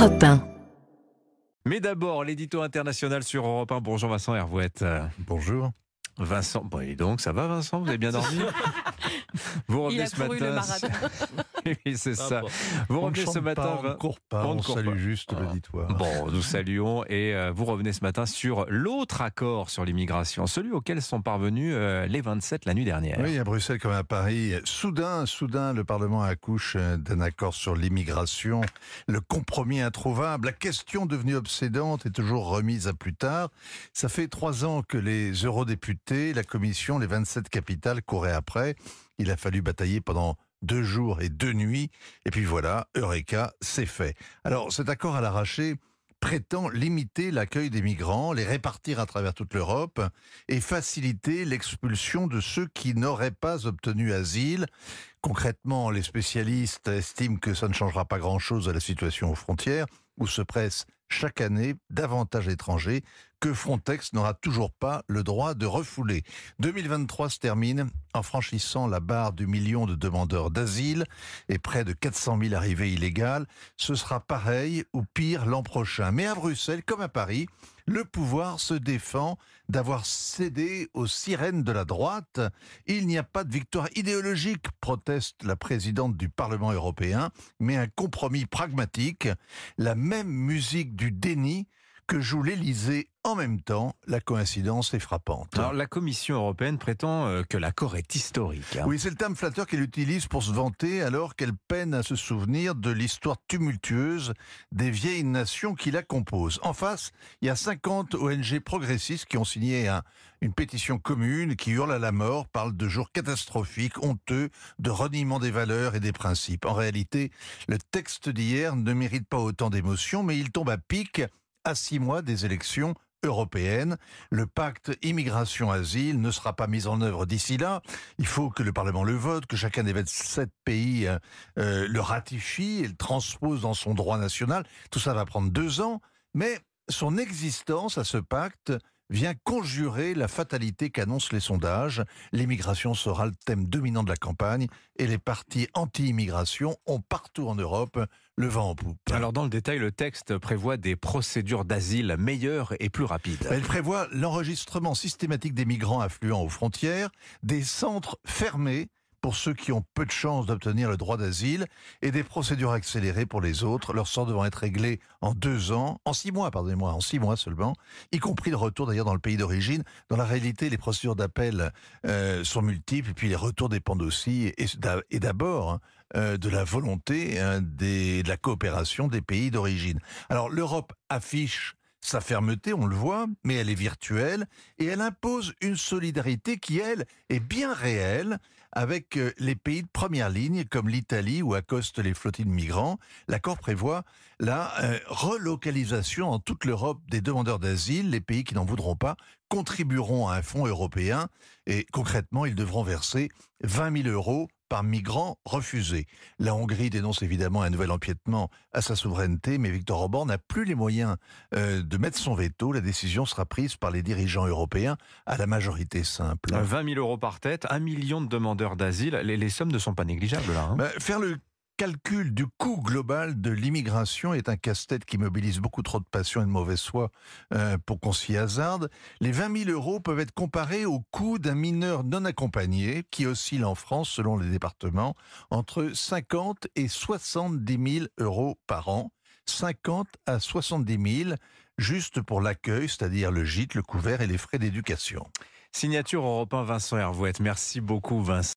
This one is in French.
Europe 1. Mais d'abord, l'édito international sur Europe 1. Bonjour Vincent Hervouette. Bonjour. Vincent, bon, et donc ça va Vincent Vous avez bien dormi? Vous revenez Il a ce le matin. marathon. oui, c'est ça. Vous revenez ce matin. pas, on ne court pas, On on, ne court salue pas. juste Ah. l'auditoire. Bon, nous saluons et euh, vous revenez ce matin sur l'autre accord sur l'immigration, celui auquel sont parvenus euh, les 27 la nuit dernière. Oui, à Bruxelles comme à Paris, soudain, soudain, le Parlement accouche euh, d'un accord sur l'immigration. Le compromis introuvable, la question devenue obsédante est toujours remise à plus tard. Ça fait trois ans que les eurodéputés, la Commission, les 27 capitales couraient après. Il a fallu batailler pendant deux jours et deux nuits. Et puis voilà, Eureka, c'est fait. Alors cet accord à l'arraché prétend limiter l'accueil des migrants, les répartir à travers toute l'Europe et faciliter l'expulsion de ceux qui n'auraient pas obtenu asile. Concrètement, les spécialistes estiment que ça ne changera pas grand-chose à la situation aux frontières, où se pressent chaque année davantage d'étrangers que Frontex n'aura toujours pas le droit de refouler. 2023 se termine en franchissant la barre du million de demandeurs d'asile et près de 400 000 arrivées illégales. Ce sera pareil ou pire l'an prochain. Mais à Bruxelles, comme à Paris, le pouvoir se défend d'avoir cédé aux sirènes de la droite. Il n'y a pas de victoire idéologique, proteste la présidente du Parlement européen, mais un compromis pragmatique, la même musique du déni que joue l'Élysée en même temps. La coïncidence est frappante. Alors la Commission européenne prétend euh, que l'accord est historique. hein. Oui, c'est le terme flatteur qu'elle utilise pour se vanter alors qu'elle peine à se souvenir de l'histoire tumultueuse des vieilles nations qui la composent. En face, il y a 50 ONG progressistes qui ont signé un- une pétition commune qui hurle à la mort, parle de jours catastrophiques, honteux, de reniement des valeurs et des principes. En réalité, le texte d'hier ne mérite pas autant d'émotion, mais il tombe à pic à six mois des élections européennes. Le pacte immigration-asile ne sera pas mis en œuvre d'ici là. Il faut que le Parlement le vote, que chacun des 27 pays euh, euh, le ratifie et le transpose dans son droit national. Tout ça va prendre deux ans, mais son existence à ce pacte vient conjurer la fatalité qu'annoncent les sondages. L'immigration sera le thème dominant de la campagne et les partis anti-immigration ont partout en Europe le vent en poupe. Alors dans le détail, le texte prévoit des procédures d'asile meilleures et plus rapides. Elle prévoit l'enregistrement systématique des migrants affluents aux frontières, des centres fermés pour ceux qui ont peu de chances d'obtenir le droit d'asile et des procédures accélérées pour les autres, leur sort devant être réglé en deux ans, en six mois, pardonnez-moi, en six mois seulement, y compris le retour d'ailleurs dans le pays d'origine. Dans la réalité, les procédures d'appel euh, sont multiples et puis les retours dépendent aussi et, d'a- et d'abord hein, euh, de la volonté hein, de la coopération des pays d'origine. Alors l'Europe affiche sa fermeté, on le voit, mais elle est virtuelle et elle impose une solidarité qui, elle, est bien réelle avec euh, les pays de première ligne comme l'Italie où accostent les flottilles de migrants. L'accord prévoit la euh, relocalisation en toute l'Europe des demandeurs d'asile. Les pays qui n'en voudront pas contribueront à un fonds européen et concrètement, ils devront verser 20 000 euros par migrant refusé. La Hongrie dénonce évidemment un nouvel empiètement à sa souveraineté, mais Victor Orban n'a plus les moyens euh, de mettre son veto. La décision sera prise par les dirigeants européens à la majorité simple. 20 000 euros par tête, un million de demandeurs d'asile. Les, les sommes ne sont pas négligeables là. hein. Bah, faire le calcul du coût global de l'immigration est un casse-tête qui mobilise beaucoup trop de passion et de mauvaise foi euh, pour qu'on s'y hasarde. Les 20 000 euros peuvent être comparés au coût d'un mineur non accompagné qui oscille en France, selon les départements, entre 50 et 70 000 euros par an. 50 à 70 000 juste pour l'accueil, c'est-à-dire le gîte, le couvert et les frais d'éducation. Signature européen Vincent Hervouette. Merci beaucoup Vincent.